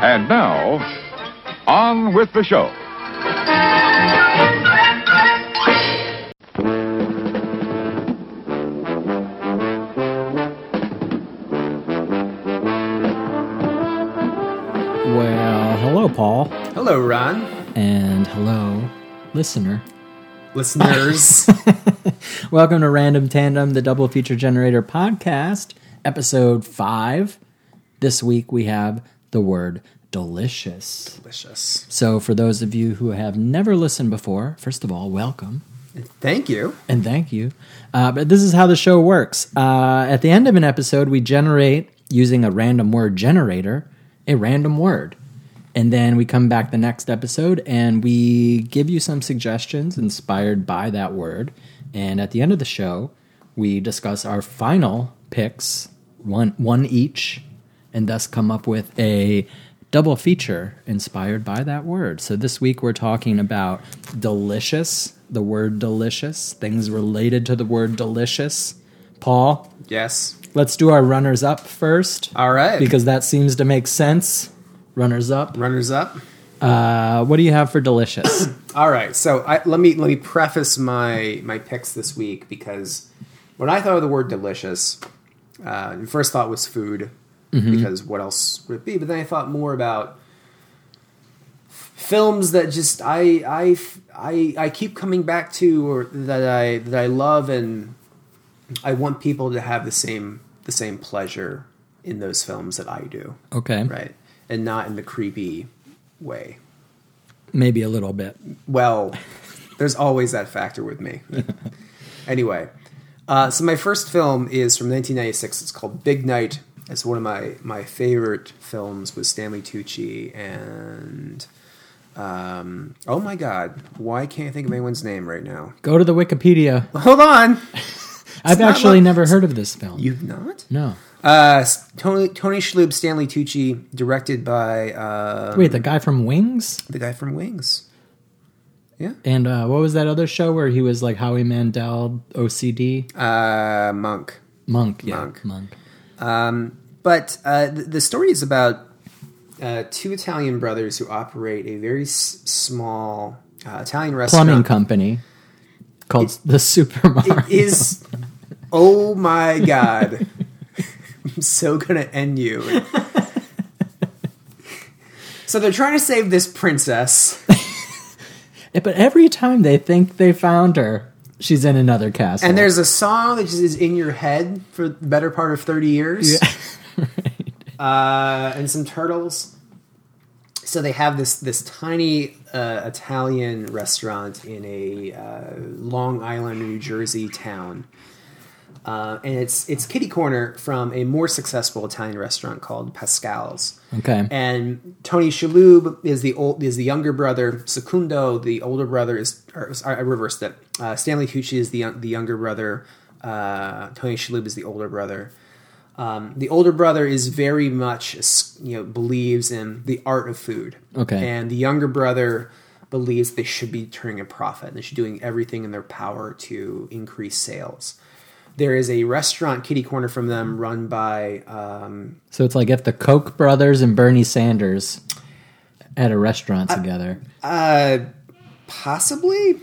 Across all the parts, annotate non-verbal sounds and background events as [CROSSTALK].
And now, on with the show. Well, hello, Paul, Hello, Ron. and hello, listener. Listeners. [LAUGHS] Welcome to Random Tandem, the Double Feature Generator podcast, episode five. This week we have the word delicious. Delicious. So, for those of you who have never listened before, first of all, welcome Thank you. and thank you. Uh, but this is how the show works. Uh, at the end of an episode, we generate using a random word generator a random word. And then we come back the next episode and we give you some suggestions inspired by that word. And at the end of the show, we discuss our final picks, one one each, and thus come up with a double feature inspired by that word. So this week we're talking about delicious, the word delicious, things related to the word delicious. Paul, Yes. let's do our runners up first All right. because that seems to make sense. Runners up. runners up. Uh, what do you have for delicious? [COUGHS] All right. So I, let me let me preface my my picks this week because when I thought of the word delicious, uh, the first thought was food because what else would it be? But then I thought more about films that just I I I I keep coming back to or that I that I love and I want people to have the same the same pleasure in those films that I do. Okay, right and not in the creepy way maybe a little bit. well there's always that factor with me [LAUGHS] anyway uh, so my first film is from 1996 it's called big night it's one of my my favorite films with stanley tucci and um, oh my god why can't i think of anyone's name right now Go to the Wikipedia. hold on [LAUGHS] I've actually never heard of this film. you've not no. uh, Tony Tony Shalhoub, Stanley Tucci, directed by uh, Wait, the guy from Wings? the guy from Wings. Yeah, And uh, what was that other show where he was like Howie Mandel, OCD? uh, Monk. Monk. Yeah, Monk. Monk. Um, but uh, the, the story is about uh, two Italian brothers who operate a very s- small uh, Italian restaurant. Plumbing company called the Super Mario. It is. Oh my god! [LAUGHS] I'm so gonna end you. so they're trying to save this princess. [LAUGHS] but every time they think they found her, she's in another castle. And there's a song that just is in your head for the better part of 30 years. Uh, and some turtles. So they have this this tiny uh, Italian restaurant in a uh, Long Island, New Jersey town. Uh, and it's it's kitty corner from a more successful Italian restaurant called Pascal's. okay. And Tony Shalhoub is the old is the younger brother. Secondo, the older brother, is or, I reversed it. Uh, Stanley Tucci is the the younger brother. Uh, Tony Shalhoub is the older brother. Um, the older brother is very much you know believes in the art of food. Okay. and the younger brother believes they should be turning a profit. And they should be doing everything in their power to increase sales. There is a restaurant kitty corner from them run by um, So it's like if the Koch brothers and Bernie Sanders at a restaurant together. Uh, possibly.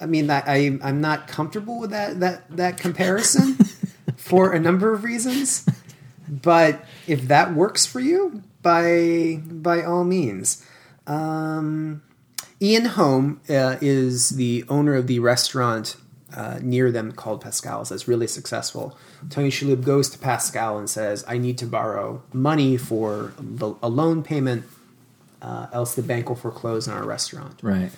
I mean, I, I I'm not comfortable with that that that comparison [LAUGHS] for a number of reasons. But if that works for you, by by all means. Um, Ian Holm uh, is the owner of the restaurant uh, near them called Pascal's. That's really successful. Tony Shalhoub goes to Pascal and says, "I need to borrow money for the, a loan payment, uh, else the bank will foreclose on our restaurant." Right.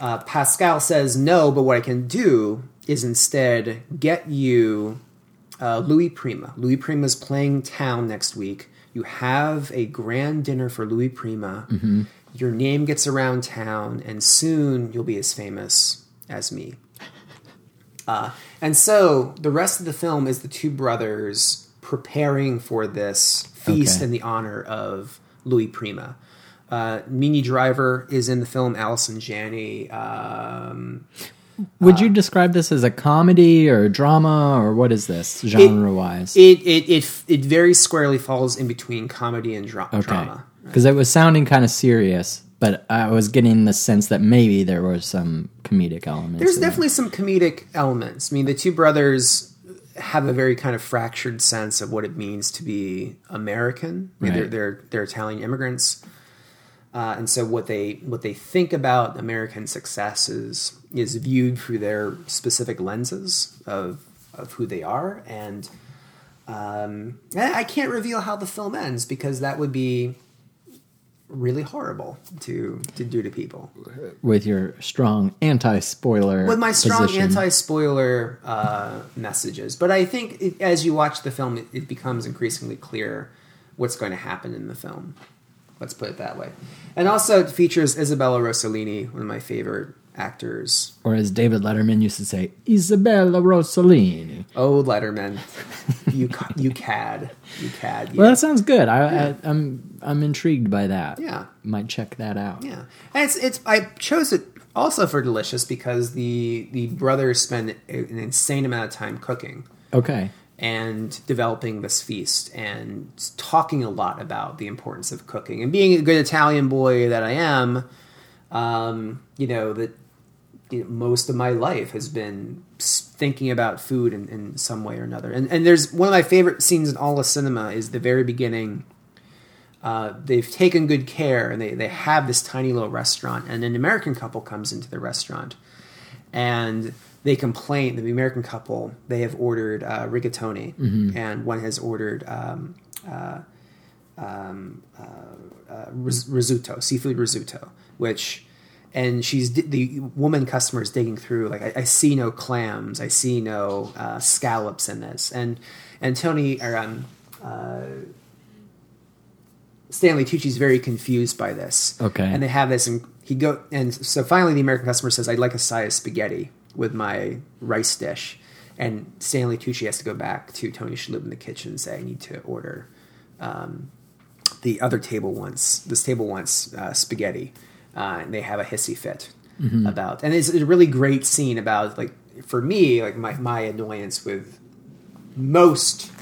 Uh, Pascal says no, but what I can do is instead get you uh, Louis Prima. Louis Prima is playing town next week. You have a grand dinner for Louis Prima. Your name gets around town, and soon you'll be as famous as me. Uh, and so the rest of the film is the two brothers preparing for this feast Okay. in the honor of Louis Prima. Uh, Minnie Driver is in the film. Allison Janney. Um, Would you describe this as a comedy or a drama or what is this genre wise? It it it it very squarely falls in between comedy and dra- Okay. drama. Because it was sounding kind of serious, but I was getting the sense that maybe there was some comedic elements. There's in there. definitely some comedic elements. I mean, the two brothers have a very kind of fractured sense of what it means to be American. I mean, Right. they're, they're they're Italian immigrants, uh, and so what they what they think about American success is is viewed through their specific lenses of of who they are. And um, I can't reveal how the film ends because that would be really horrible to to do to people. with your strong anti-spoiler. with my strong anti-spoiler uh, messages. But I think it, as you watch the film, it, it becomes increasingly clear what's going to happen in the film. Let's put it that way. And also, it features Isabella Rossellini, one of my favorite actors. or as David Letterman used to say, Isabella Rossellini. Oh, Letterman, you you cad, you cad. Well, that sounds good. I, I, I'm I'm intrigued by that. Yeah. might check that out. Yeah, and it's it's. I chose it also for delicious because the the brothers spend an insane amount of time cooking. Okay. And developing this feast and talking a lot about the importance of cooking and being a good Italian boy that I am, um, you know that you know, most of my life has been thinking about food in, in some way or another. And and there's one of my favorite scenes in all of cinema is the very beginning. Uh, they've taken good care and they, they have this tiny little restaurant and an American couple comes into the restaurant and they complain that the American couple they have ordered uh, rigatoni and one has ordered um, uh, um, uh, uh, ris- risotto seafood risotto which and she's the woman customer is digging through like I, I see no clams I see no uh, scallops in this and and Tony or um, Stanley Tucci's very confused by this. Okay. And they have this, and he go, and so finally the American customer says, "I'd like a side of spaghetti with my rice dish," and Stanley Tucci has to go back to Tony Shalhoub in the kitchen and say, "I need to order." Um, the other table wants this table wants uh, spaghetti, uh, and they have a hissy fit about, and it's a really great scene about like for me like my my annoyance with most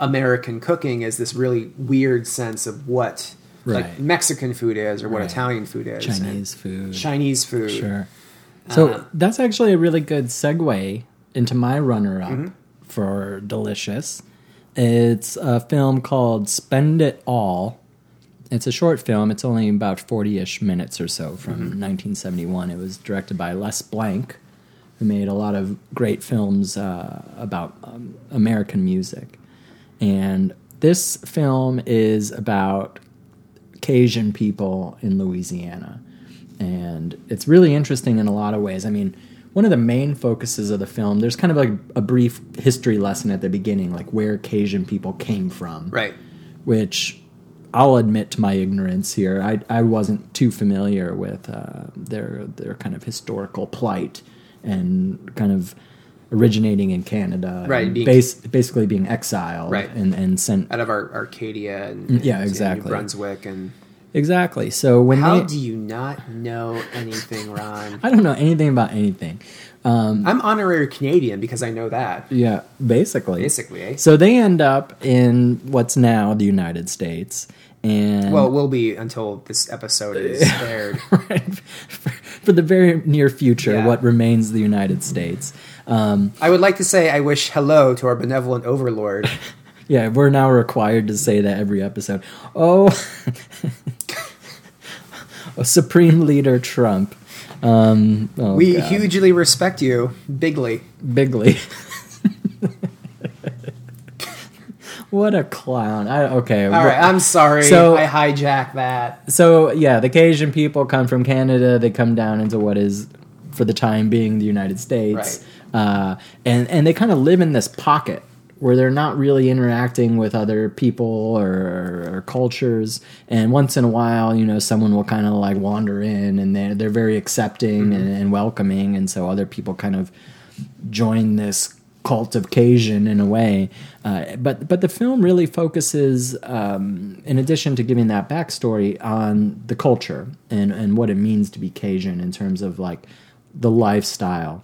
American cooking is this really weird sense of what Right. like Mexican food is or what Right. Italian food is. Chinese food. Chinese food. Sure. So Uh, that's actually a really good segue into my runner up Mm-hmm. for Delicious. It's a film called Spend It All. It's a short film. It's only about 40 ish minutes or so from Mm-hmm. 1971. It was directed by Les Blank, who made a lot of great films uh, about um, American music. And this film is about Cajun people in Louisiana. And it's really interesting in a lot of ways. I mean, one of the main focuses of the film, there's kind of like a brief history lesson at the beginning, like where Cajun people came from. Right. Which I'll admit to my ignorance here. I, I wasn't too familiar with uh, their their kind of historical plight and kind of originating in Canada. Right, being- bas- basically being exiled Right. and, and sent. Out of our Acadia and, Mm, yeah, and exactly. New Brunswick and Exactly. So when how they, do you not know anything, Ron? [LAUGHS] I don't know anything about anything. Um, I'm honorary Canadian because I know that. yeah, basically. Basically, eh? So they end up in what's now the United States, and Well, it will be until this episode is [LAUGHS] aired. [LAUGHS] right, for, for the very near future, Yeah. what remains the United States. Um, I would like to say I wish hello to our benevolent overlord. Yeah, we're now required to say that every episode. Oh, [LAUGHS] oh Supreme Leader Trump. Um, oh we God. hugely respect you, bigly. Bigly. [LAUGHS] what a clown! I okay. All right, I'm sorry. So- I hijacked that. So yeah, the Cajun people come from Canada. They come down into what is, for the time being, the United States, uh, and and they kind of live in this pocket where they're not really interacting with other people or, or cultures. And once in a while, you know, someone will kind of like wander in, and they're they're very accepting and, and welcoming, and so other people kind of join this cult of Cajun in a way. Uh, but but the film really focuses, um, in addition to giving that backstory, on the culture and and what it means to be Cajun in terms of like the lifestyle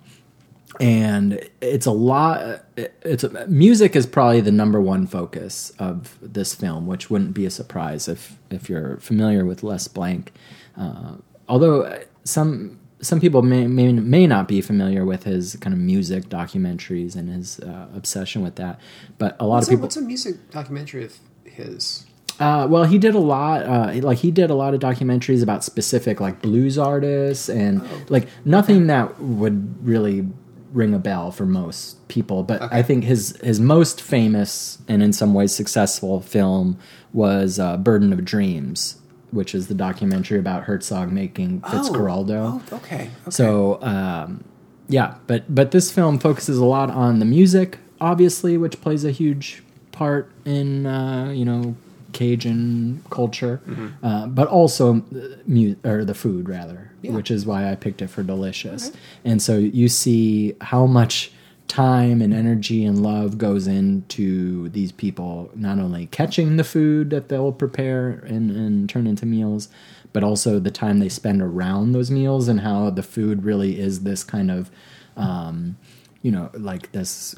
and it's a lot it's a, music is probably the number one focus of this film which wouldn't be a surprise if if you're familiar with les blank uh, although some some people may, may may not be familiar with his kind of music documentaries and his uh, obsession with that but a lot What's of a, people what's a music documentary of his? uh, well, he did a lot. Uh, like he did a lot of documentaries about specific like blues artists and Oh, like nothing that would really ring a bell for most people. But I think his his most famous and in some ways successful film was uh, "Burden of Dreams," which is the documentary about Herzog making Fitzcarraldo. Oh, okay. okay. So um, yeah, but but this film focuses a lot on the music, obviously, which plays a huge part in uh, you know Cajun culture, uh, but also uh, mu- or the food rather, Yeah. which is why I picked it for delicious. And so you see how much time and energy and love goes into these people not only catching the food that they'll prepare and, and turn into meals but also the time they spend around those meals and how the food really is this kind of um, you know like this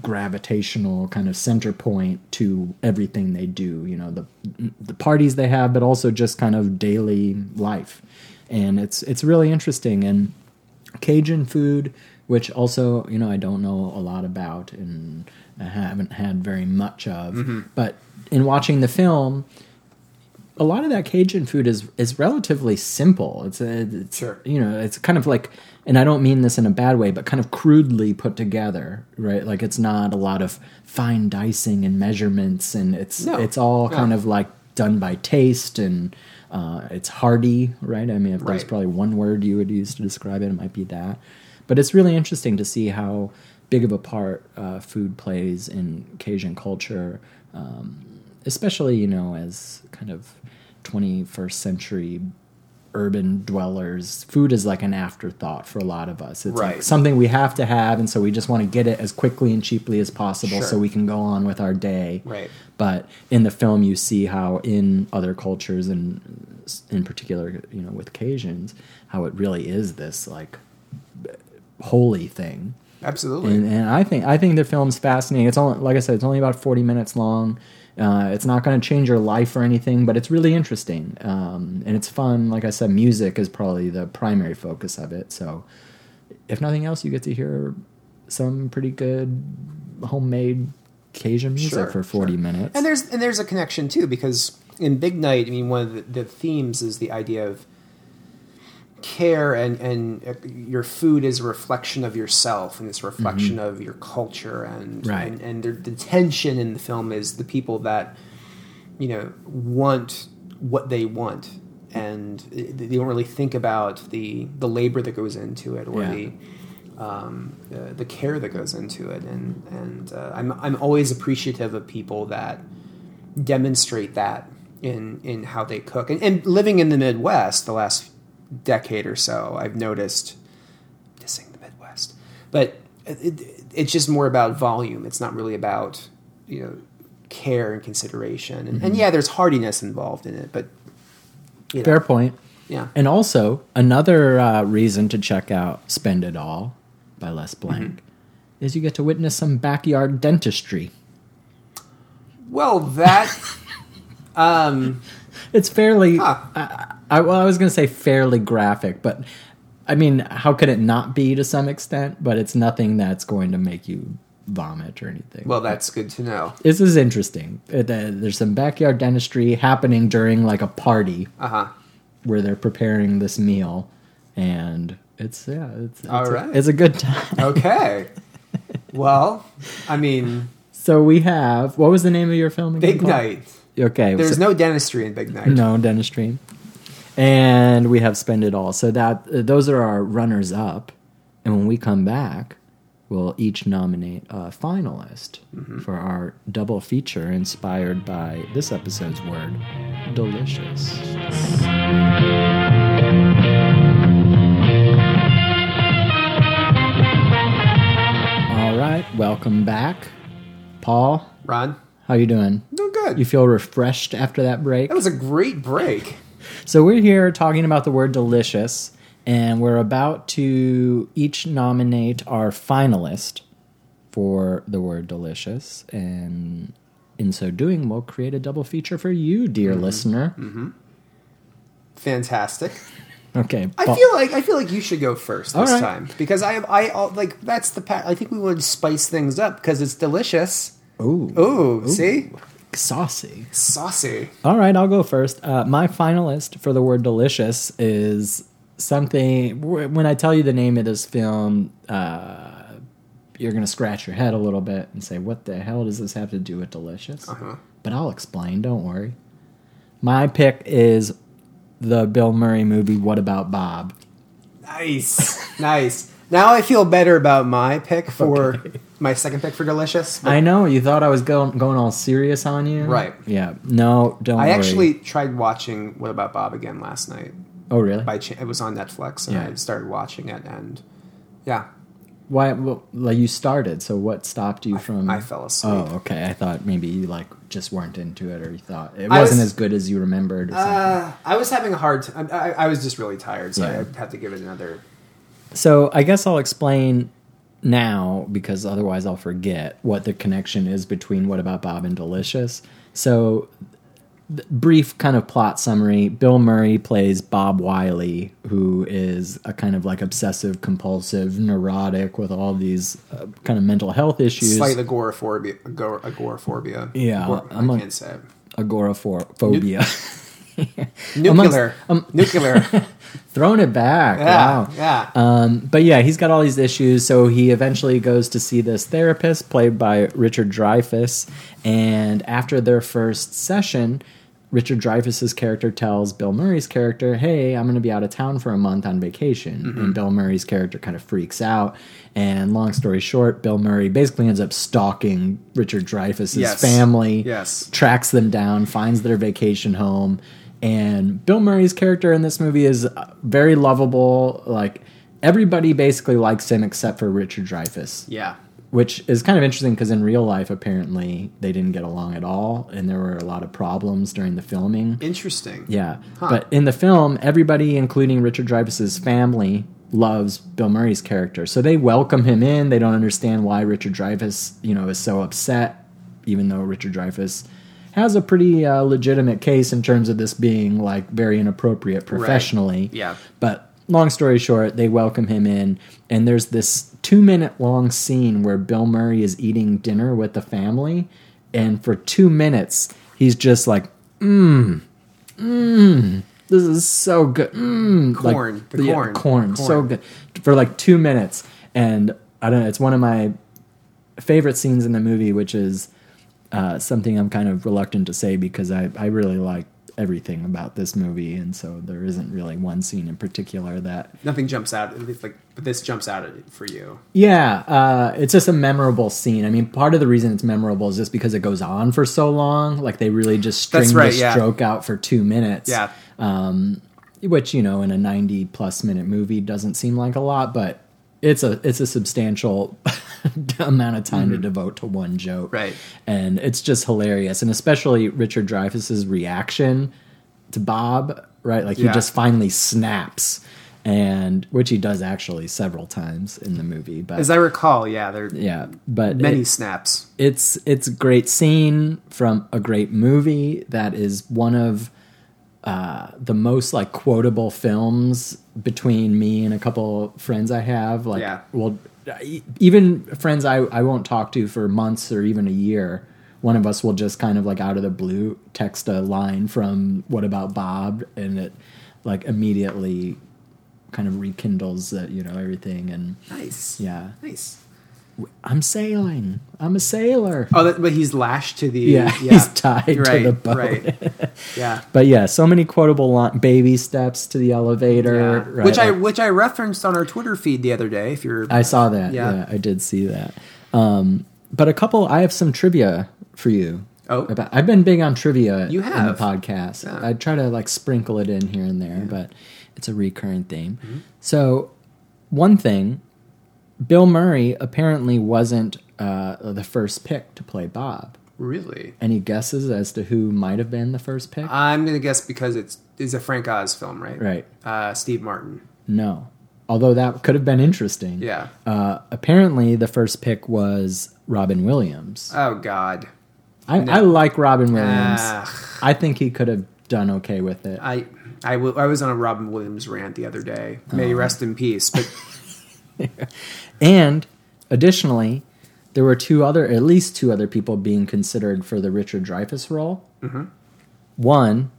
gravitational kind of center point to everything they do you know the the parties they have but also just kind of daily life and it's it's really interesting and Cajun food, which also you know I don't know a lot about and I haven't had very much of. Mm-hmm. But in watching the film, a lot of that Cajun food is is relatively simple. It's, a, it's Sure. you know it's kind of like, and I don't mean this in a bad way, but kind of crudely put together, right? Like it's not a lot of fine dicing and measurements, and it's No. it's all No. kind of like done by taste and. Uh, it's hearty, right? I mean, if there's Right. probably one word you would use to describe it, it might be that. But it's really interesting to see how big of a part uh, food plays in Cajun culture, um, especially you know as kind of 21st century urban dwellers. Food is like an afterthought for a lot of us. It's like something we have to have, and so we just want to get it as quickly and cheaply as possible Sure. so we can go on with our day. Right. But in the film, you see how in other cultures, and in particular, you know, with Cajuns, how it really is this like holy thing. Absolutely. And, and I think I think the film's fascinating. It's only like I said, it's only about forty minutes long. Uh, it's not going to change your life or anything, but it's really interesting um, and it's fun. Like I said, music is probably the primary focus of it. So, if nothing else, you get to hear some pretty good homemade Cajun music Sure, for forty sure. minutes. And there's and there's a connection too because in Big Night, I mean, one of the, the themes is the idea of care and and uh, your food is a reflection of yourself and it's a reflection of your culture and Right. and, and the, the tension in the film is the people that you know want what they want and they don't really think about the the labor that goes into it or Yeah. the um, the, the care that goes into it, and and uh, I'm I'm always appreciative of people that demonstrate that in in how they cook, and, and living in the Midwest the last decade or so, I've noticed dissing the Midwest, but it, it, it's just more about volume. It's not really about you know care and consideration, and, and yeah, there's hardiness involved in it, but you know, Fair point. yeah, And also another uh, reason to check out "Spend It All" by Les Blank Mm-hmm. is you get to witness some backyard dentistry. well that. [LAUGHS] Um, It's fairly. Huh. I, I, well, I was going to say fairly graphic, but I mean, how could it not be to some extent? But it's nothing that's going to make you vomit or anything. well, that's good to know. this is interesting. It, uh, there's some backyard dentistry happening during like a party Uh huh. where they're preparing this meal, and it's yeah, it's, it's, All a, right. it's a good time. Okay. [LAUGHS] well, I mean, So we have what was the name of your film? Again, Big Paul? Night. Okay, There's so- no dentistry in Big Night. no dentistry, and we have spend it all. So that those are our runners up, and when we come back, we'll each nominate a finalist Mm-hmm. for our double feature inspired by this episode's word, delicious. All right, welcome back, Paul. Ron, How you doing? doing good. You feel refreshed after that break? that was a great break. So we're here talking about the word delicious, and we're about to each nominate our finalist for the word delicious. And in so doing, we'll create a double feature for you, dear Mm-hmm. listener. Fantastic. [LAUGHS] Okay. I feel like I feel like you should go first this right. time because I I I'll- like that's the pa- I think we would spice things up because it's delicious. Ooh, Ooh, see, saucy. saucy. All right, I'll go first. Uh, my finalist for the word delicious is something. When I tell you the name of this film, uh, you're going to scratch your head a little bit and say, What the hell does this have to do with delicious? Uh-huh. But I'll explain, don't worry. My pick is the Bill Murray movie, What About Bob? Nice, [LAUGHS] nice. Now I feel better about my pick for my second pick for delicious. I know you thought I was going, going all serious on you. Right. Yeah. No, don't I worry. actually tried watching What About Bob again last night. Oh, really? By ch- it was on Netflix, and Yeah. I started watching it, and yeah, Why? Well, like you started. So what stopped you from? I fell asleep. Oh, okay. I thought maybe you like just weren't into it, or you thought it I wasn't was- as good as you remembered. Or something. Uh, I was having a hard time. I, I was just really tired, so Yeah. I had to give it another. so I guess I'll explain now because otherwise I'll forget what the connection is between What About Bob and Delicious. So, th- brief kind of plot summary: Bill Murray plays Bob Wiley, who is a kind of like obsessive compulsive neurotic with all these uh, kind of mental health issues. Slight agoraphobia. Agor- agoraphobia. Yeah, Agor- I I'm a- can't say agoraphobia. [LAUGHS] Nuclear. um, Nuclear. [LAUGHS] Throwing it back. yeah. Wow. Yeah. Um, but yeah, he's got all these issues. So he eventually goes to see this therapist, played by Richard Dreyfuss. And after their first session, Richard Dreyfuss's character tells Bill Murray's character, "Hey, I'm going to be out of town for a month on vacation." Mm-hmm. And Bill Murray's character kind of freaks out. And long story short, Bill Murray basically ends up stalking Richard Dreyfuss's Yes. family. Yes. tracks them down, finds their vacation home, and Bill Murray's character in this movie is uh, very lovable. Like everybody basically likes him except for Richard Dreyfuss, yeah. which is kind of interesting because in real life apparently they didn't get along at all, and there were a lot of problems during the filming. Interesting. Yeah, Huh. but in the film, everybody, including Richard Dreyfuss's family, loves Bill Murray's character, so they welcome him in. They don't understand why Richard Dreyfuss, you know, is so upset, even though Richard Dreyfuss has a pretty uh, legitimate case in terms of this being like very inappropriate professionally. Yeah. But long story short, they welcome him in, and there's this two minute long scene where Bill Murray is eating dinner with the family, and for two minutes, he's just like, mmm, mmm, this is so good. Mmm. Corn. The yeah, corn. corn. So good. For like two minutes. And I don't know, it's one of my favorite scenes in the movie, which is uh, something I'm kind of reluctant to say because I, I really like everything about this movie, and so there isn't really one scene in particular that. Nothing jumps out. Like, but this jumps out for you. Yeah, uh, it's just a memorable scene. I mean, part of the reason it's memorable is just because it goes on for so long. Like they really just string right, the yeah. stroke out for two minutes. Yeah. um, which you know in a 90 plus minute movie doesn't seem like a lot but it's a it's a substantial [LAUGHS] amount of time to devote to one joke Mm-hmm. Right. and it's just hilarious and especially richard dreyfuss's reaction to bob right like he Yeah. just finally snaps and which he does actually several times in the movie but As I recall, yeah, there yeah but many it- snaps. it's it's a great scene from a great movie that is one of uh, the most like quotable films between me and a couple friends I have. Like, Yeah. well, even friends I I won't talk to for months or even a year. One of us will just kind of like out of the blue text a line from "What about Bob?" and it like immediately kind of rekindles that you know everything and Nice. yeah Nice. I'm sailing I'm a sailor Oh, that, but he's lashed to the. yeah, he's tied to the boat. Right. [LAUGHS] Yeah. But yeah, so many quotable baby steps to the elevator. Yeah. right? Which I which I referenced on our Twitter feed the other day. If you're, I saw that. Yeah. Yeah. I did see that. Um, but a couple, I have some trivia for you. Oh. about, I've been big on trivia You in the have. podcast. Yeah. I try to like sprinkle it in here and there, but it's a recurring theme. Mm-hmm. So, one thing, Bill Murray apparently wasn't uh, the first pick to play Bob. really, Any guesses as to who might have been the first pick? I'm gonna guess because it's it's a Frank Oz film, right? right. Uh, Steve Martin. No. Although that could have been interesting. Yeah. Uh, apparently, the first pick was Robin Williams. Oh God. I, I like Robin Williams. Ah. I think he could have done okay with it. I I, w- I was on a Robin Williams rant the other day. May Oh. rest in peace. But [LAUGHS] And additionally, there were two other, at least two other people being considered for the Richard Dreyfuss role. Mm-hmm. One,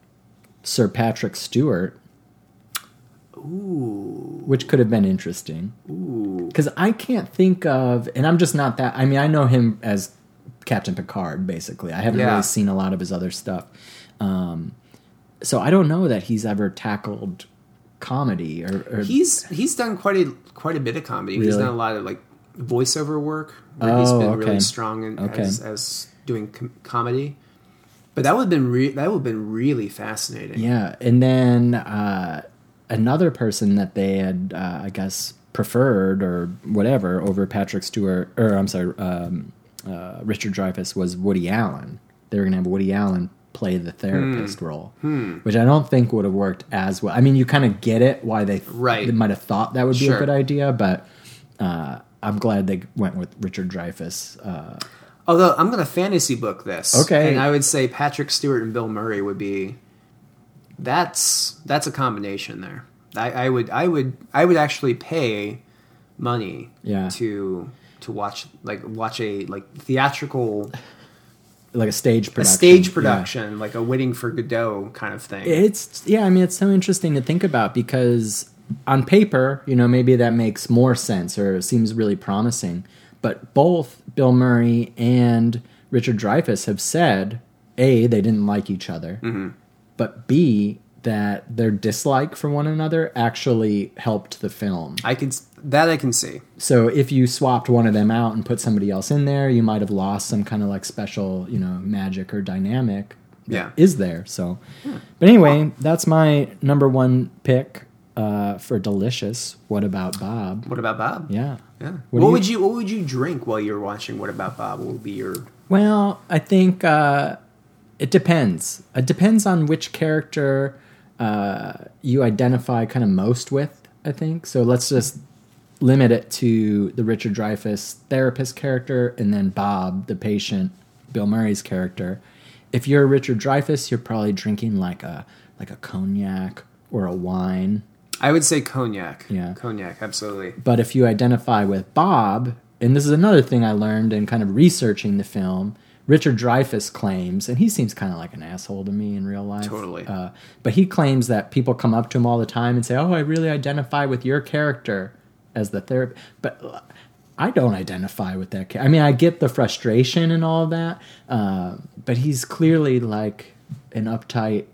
Sir Patrick Stewart, ooh, which could have been interesting. ooh, Because I can't think of, and I'm just not that. I mean, I know him as Captain Picard, basically. I haven't Yeah. really seen a lot of his other stuff. Um, so I don't know that he's ever tackled comedy or, or he's he's done quite a quite a bit of comedy. He's done a lot of like voiceover work where he's Oh, been okay. really strong in, Okay. as, as doing com- comedy. But that would have been re- that would have been really fascinating. Yeah, and then uh, another person that they had, uh, I guess, preferred or whatever over Patrick Stewart, or I'm sorry, um, uh, Richard Dreyfuss was Woody Allen. They were going to have Woody Allen play the therapist Hmm. role, which I don't think would have worked as well. I mean, you kind of get it why they, Right. they might have thought that would be Sure. a good idea, but uh, I'm glad they went with Richard Dreyfuss. Uh, Although I'm going to fantasy book this, Okay. and I would say Patrick Stewart and Bill Murray would be. That's that's a combination there. I, I would I would I would actually pay money Yeah. to to watch like watch a like theatrical like a stage production. a production. stage Yeah. production like a Waiting for Godot kind of thing. It's yeah, I mean it's so interesting to think about because on paper, you know, maybe that makes more sense or seems really promising. But both Bill Murray and Richard Dreyfuss have said A, they didn't like each other, Mm-hmm. but B, that their dislike for one another actually helped the film. I can that I can see. So if you swapped one of them out and put somebody else in there, you might have lost some kind of like special, you know, magic or dynamic that Yeah. is there. So, but anyway, that's my number one pick uh, for delicious. What about Bob? What about Bob? Yeah. Yeah. What What, you- would you What would you drink while you're watching What About Bob? What would be your Well, I think uh, it depends. It depends on which character uh, you identify kind of most with. I think so. Let's just limit it to the Richard Dreyfuss therapist character, and then Bob, the patient, Bill Murray's character. If you're Richard Dreyfuss, you're probably drinking like a like a cognac or a wine. I would say cognac. Yeah. Cognac, absolutely. But if you identify with Bob, and this is another thing I learned in kind of researching the film, Richard Dreyfuss claims, and he seems kind of like an asshole to me in real life. Totally. Uh, but he claims that people come up to him all the time and say, "Oh, I really identify with your character as the therapist." But I don't identify with that. I mean, I get the frustration and all that, uh, but he's clearly like an uptight,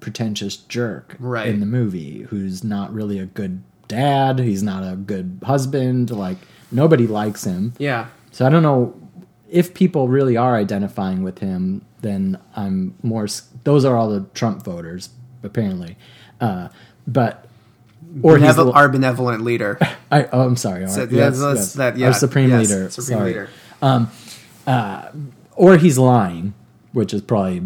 pretentious jerk Right. in the movie who's not really a good dad. He's not a good husband. Like nobody likes him. Yeah. So I don't know if people really are identifying with him. Then I'm more. Those are all the Trump voters, apparently. Uh, but or he's Benevo- the- our benevolent leader. [LAUGHS] I, oh, I'm sorry. Our, So yes, that's- that's- yes. that- Our supreme yes, leader. Supreme sorry. leader. Or he's lying, which is probably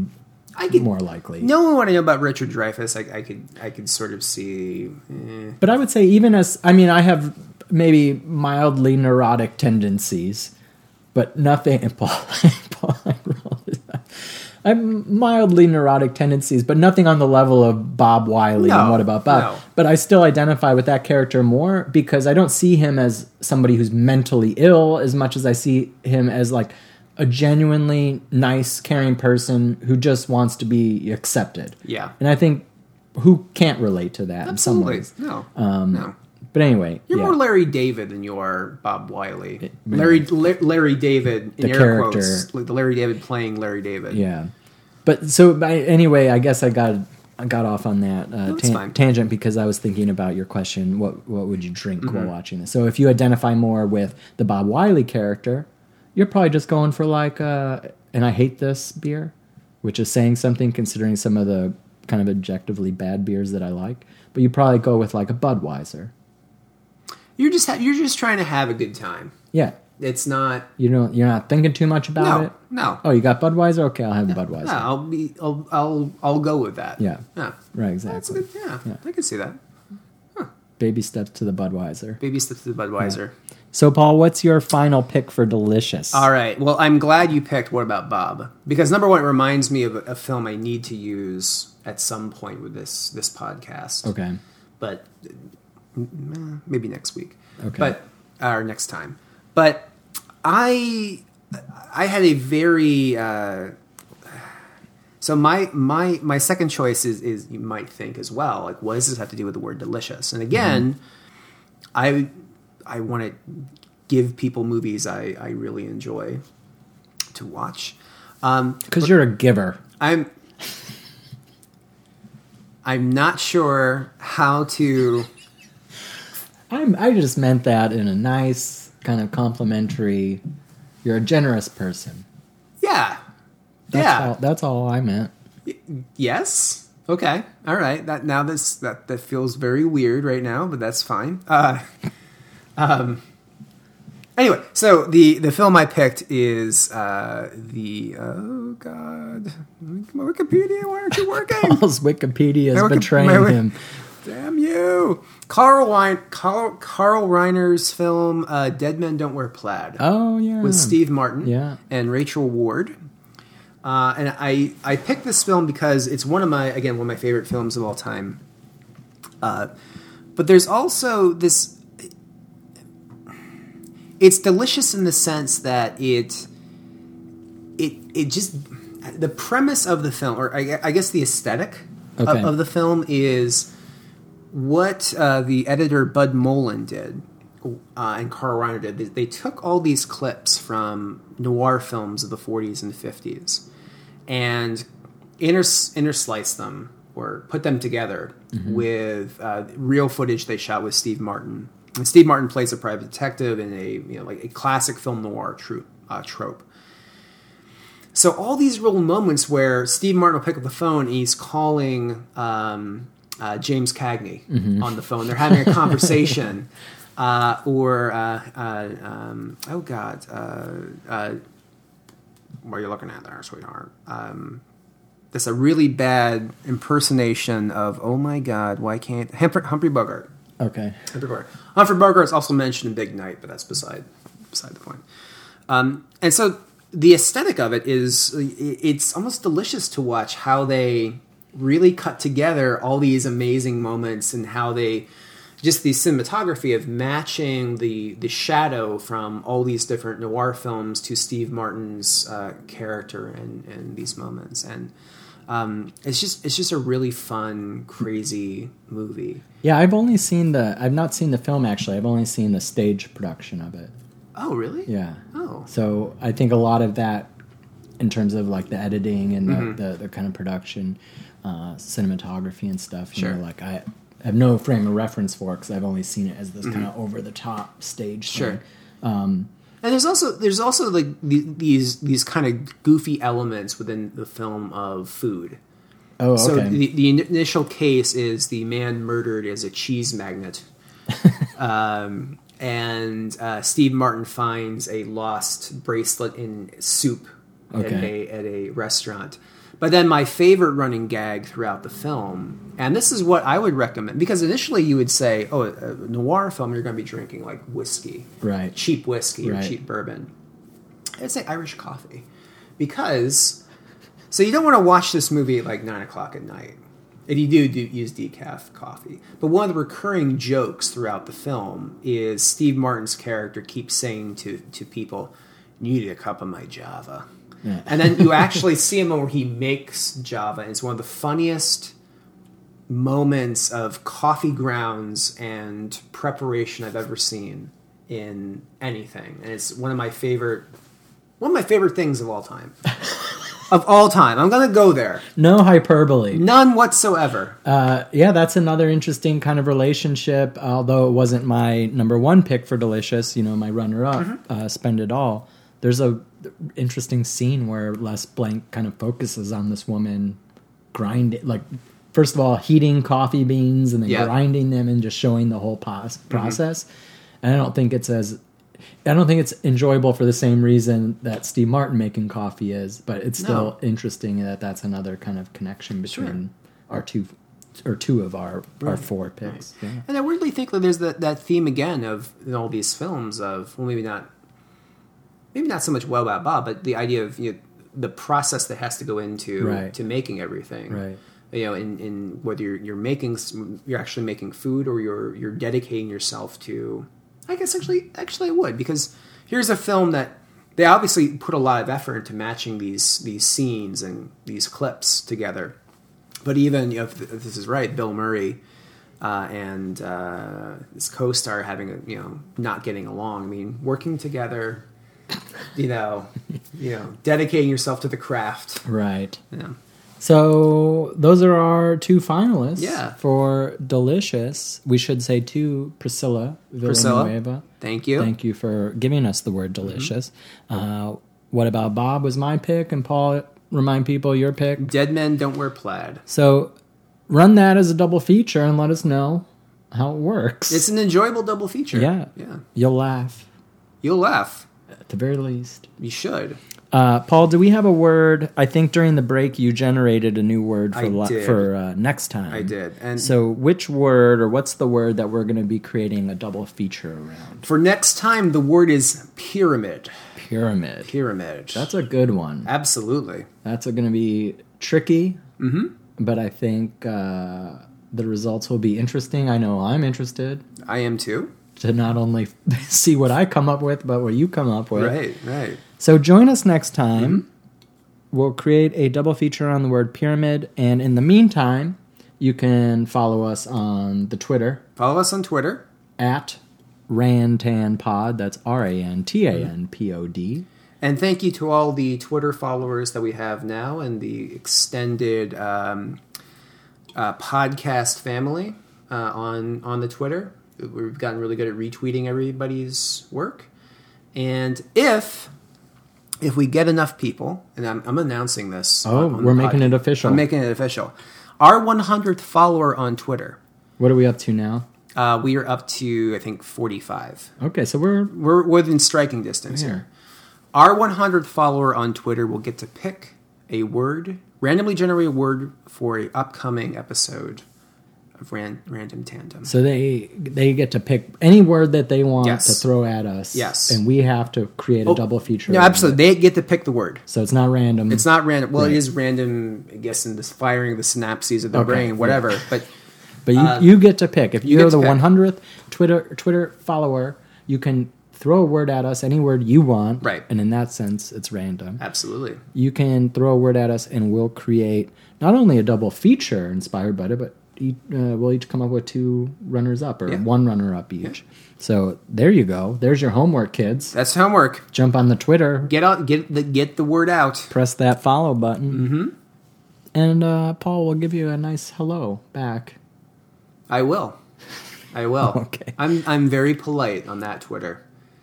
I could more likely. knowing what I know about Richard Dreyfuss, I, I could I could sort of see. eh. But I would say even as I mean, I have maybe mildly neurotic tendencies, but nothing. [LAUGHS] Paul, Paul, mildly neurotic tendencies, but nothing on the level of Bob Wiley and What About Bob. no. But I still identify with that character more because I don't see him as somebody who's mentally ill as much as I see him as like a genuinely nice, caring person who just wants to be accepted. Yeah. And I think who can't relate to that in some Absolutely. ways. No. Um, no. But anyway, You're yeah. more Larry David than you are Bob Wiley. Larry La- Larry David in The air character. quotes. Like the Larry David playing Larry David. yeah. But so anyway, I guess I got I got off on that uh, fine. tangent because I was thinking about your question. What what would you drink Mm-hmm. while watching this? So if you identify more with the Bob Wiley character, you're probably just going for like uh and I hate this beer, which is saying something considering some of the kind of objectively bad beers that I like. But you probably go with like a Budweiser. You're just ha- you're just trying to have a good time. Yeah. It's not. You don't you're not thinking too much about No. it. No. Oh, you got Budweiser? Okay, I'll have Budweiser. No, I'll be. I'll. I'll. I'll go with that. Yeah. Yeah. Right, That's exactly. good. Yeah, I can see that. Baby steps to the Budweiser. Baby steps to the Budweiser. So, Paul, what's your final pick for Delicious? All right. Well, I'm glad you picked What About Bob? Because number one, it reminds me of a, a film I need to use at some point with this this podcast. Okay. But maybe next week. Okay. But or next time. But I I had a very uh, so my my my second choice is is you might think as well like what does this have to do with the word delicious? And again, I I want to give people movies I I really enjoy to watch. Um, Because you're a giver. I'm I'm not sure how to I'm, I just meant that in a nice, kind of complimentary. You're a generous person. yeah. That's yeah. All, that's all I meant. Yes. Okay. All right. That now this that that feels very weird right now, but that's fine. Uh, [LAUGHS] um. Anyway, so the the film I picked is uh, the oh god, my Wikipedia. Why aren't you working? [LAUGHS] Paul's Wikipedia is betraying my him. Damn you, Carl Rein, Carl, Carl Reiner's film uh, "Dead Men Don't Wear Plaid." Oh yeah. with Steve Martin Yeah. and Rachel Ward. Uh, and I, I picked this film because it's one of my again one of my favorite films of all time. Uh, but there's also this. It's delicious in the sense that it, it it just the premise of the film, or I, I guess the aesthetic Okay. of, of the film is what uh, the editor Bud Molin did uh, and Carl Reiner did. They, they took all these clips from noir films of the 40s and 50s and inters- intersliced them or put them together with uh, real footage they shot with Steve Martin. And Steve Martin plays a private detective in a you know like a classic film noir uh, trope. So all these little moments where Steve Martin will pick up the phone and he's calling um, uh, James Cagney on the phone. They're having a [LAUGHS] conversation, uh, or uh, uh, um, oh god, uh, uh, what are you looking at there, sweetheart? Um, that's a really bad impersonation of oh my god, why can't Humphrey, Humphrey Bogart? Okay. Humphrey Bogart. Humphrey Bogart is also mentioned in Big Night, but that's beside beside the point. Um, and so the aesthetic of it is it's almost delicious to watch how they really cut together all these amazing moments and how they just the cinematography of matching the the shadow from all these different noir films to Steve Martin's uh, character and and these moments and um, it's just it's just a really fun crazy movie. Yeah, I've only seen the. I've not seen the film actually. I've only seen the stage production of it. Oh really? Yeah. Oh. So I think a lot of that, in terms of like the editing and Mm-hmm. the, the kind of production, uh, cinematography and stuff. You Sure. know, like I have no frame of reference for it because I've only seen it as this kind of over the top stage. Mm-hmm. Sure. thing. Um, And there's also there's also like the, these these kind of goofy elements within the film of food. oh, So the, the initial case is the man murdered as a cheese magnet, [LAUGHS] um, and uh, Steve Martin finds a lost bracelet in soup at a at a restaurant. But then my favorite running gag throughout the film, and this is what I would recommend, because initially you would say, "Oh, a noir film, you're going to be drinking like whiskey, Right. cheap whiskey or cheap bourbon." I'd say Irish coffee, because so you don't want to watch this movie at like nine o'clock at night. If you do, do use decaf coffee. But one of the recurring jokes throughout the film is Steve Martin's character keeps saying to to people, "You need a cup of my Java," Yeah. and then you actually see him where he makes Java. It's one of the funniest moments of coffee grounds and preparation I've ever seen in anything, and it's one of my favorite one of my favorite things of all time. [LAUGHS] of all time, I'm gonna go there. no hyperbole. None whatsoever. Uh, yeah, that's another interesting kind of relationship. Although it wasn't my number one pick for Delicious, you know, my runner up, Mm-hmm. uh, Spend It All. There's a interesting scene where Les Blank kind of focuses on this woman grinding, like first of all heating coffee beans and then. Mm-hmm. grinding them and just showing the whole pos- process. And I don't think it's as I don't think it's enjoyable for the same reason that Steve Martin making coffee is, but it's still No. interesting that that's another kind of connection between our two or two of our our four picks. Yeah. And I weirdly think that there's that, that theme again of in all these films of well maybe not maybe not so much well about Bob, but the idea of you know, the process that has to go into Right. to making everything. Right. You know, in, in whether you're, you're making you're actually making food or you're you're dedicating yourself to. I guess actually actually I would because here's a film that they obviously put a lot of effort into matching these these scenes and these clips together. But even you know, if, if this is right, Bill Murray uh, and uh, his co-star having a you know not getting along. I mean, working together, [LAUGHS] you know, you know, dedicating yourself to the craft. Right. Yeah. So those are our two finalists Yeah. for Delicious. We should say to Priscilla Priscilla. Villanueva. Thank you. Thank you for giving us the word delicious. Uh, what about Bob was my pick, and Paul, remind people your pick. Dead men don't wear plaid. So run that as a double feature and let us know how it works. It's an enjoyable double feature. yeah. Yeah. You'll laugh You'll laugh. At the very least. You should. Uh, Paul, do we have a word? I think during the break you generated a new word for did. for uh, next time. I did. And So, which word or what's the word that we're going to be creating a double feature around? for next time, the word is pyramid. Pyramid. Pyramid. That's a good one. absolutely. That's going to be tricky, mm-hmm. but I think uh, the results will be interesting. I know I'm interested I am too. To not only [LAUGHS] see what I come up with, but what you come up with. Right. Right. So join us next time. We'll create a double feature on the word pyramid, and in the meantime, you can follow us on the Twitter Follow us on Twitter. at RantanPod. That's R A N T A N P O D. And thank you to all the Twitter followers that we have now and the extended um, uh, podcast family uh, on on the Twitter. We've gotten really good at retweeting everybody's work. And if if we get enough people, and I'm, I'm announcing this. Oh, on- on we're making pod- it official. I'm making it official. Our 100th follower on Twitter. What are we up to now? Uh, we are up to I think 45. Okay, so we're We're within striking distance Yeah. here. Our 100th follower on Twitter will get to pick a word, randomly generate a word for a upcoming episode of Ran- Random Tandem. so they they get to pick any word that they want Yes. to throw at us. Yes. and we have to create a Oh, double feature. No, absolutely. They get to pick the word. So it's not random. It's not random. Well, Right. it is random, I guess, in this firing of the synapses of the Okay, brain, whatever. [LAUGHS] But But you, Uh, you get to pick. If you you're to the 100th Twitter Twitter follower, you can throw a word at us, any word you want. Right. And in that sense, it's random. absolutely. You can throw a word at us, and we'll create not only a double feature inspired by it, but each, uh, we'll each come up with two runners up or Yeah. one runner up each. So there you go. There's your homework, kids. That's homework. Jump on the Twitter, Get out, get the get the word out. press that follow button, mm-hmm. and uh, Paul will give you a nice hello back. I will. I will. [LAUGHS] Okay. I'm I'm very polite on that Twitter.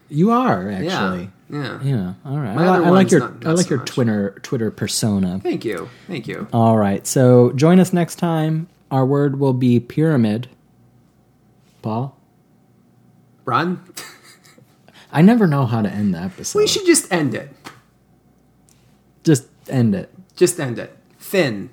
You are actually. Yeah. Yeah, all right. I, I like your not- I like so your much. Twitter Twitter persona. Thank you. Thank you. All right, so join us next time. Our word will be pyramid. Paul, Ron, [LAUGHS] I never know how to end the episode. we should just end it. just end it. Just end it. Finn.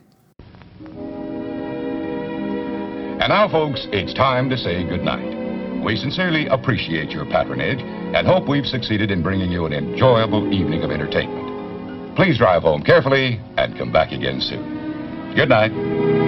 And now, folks, it's time to say goodnight. We sincerely appreciate your patronage and hope we've succeeded in bringing you an enjoyable evening of entertainment. Please drive home carefully and come back again soon. Good night.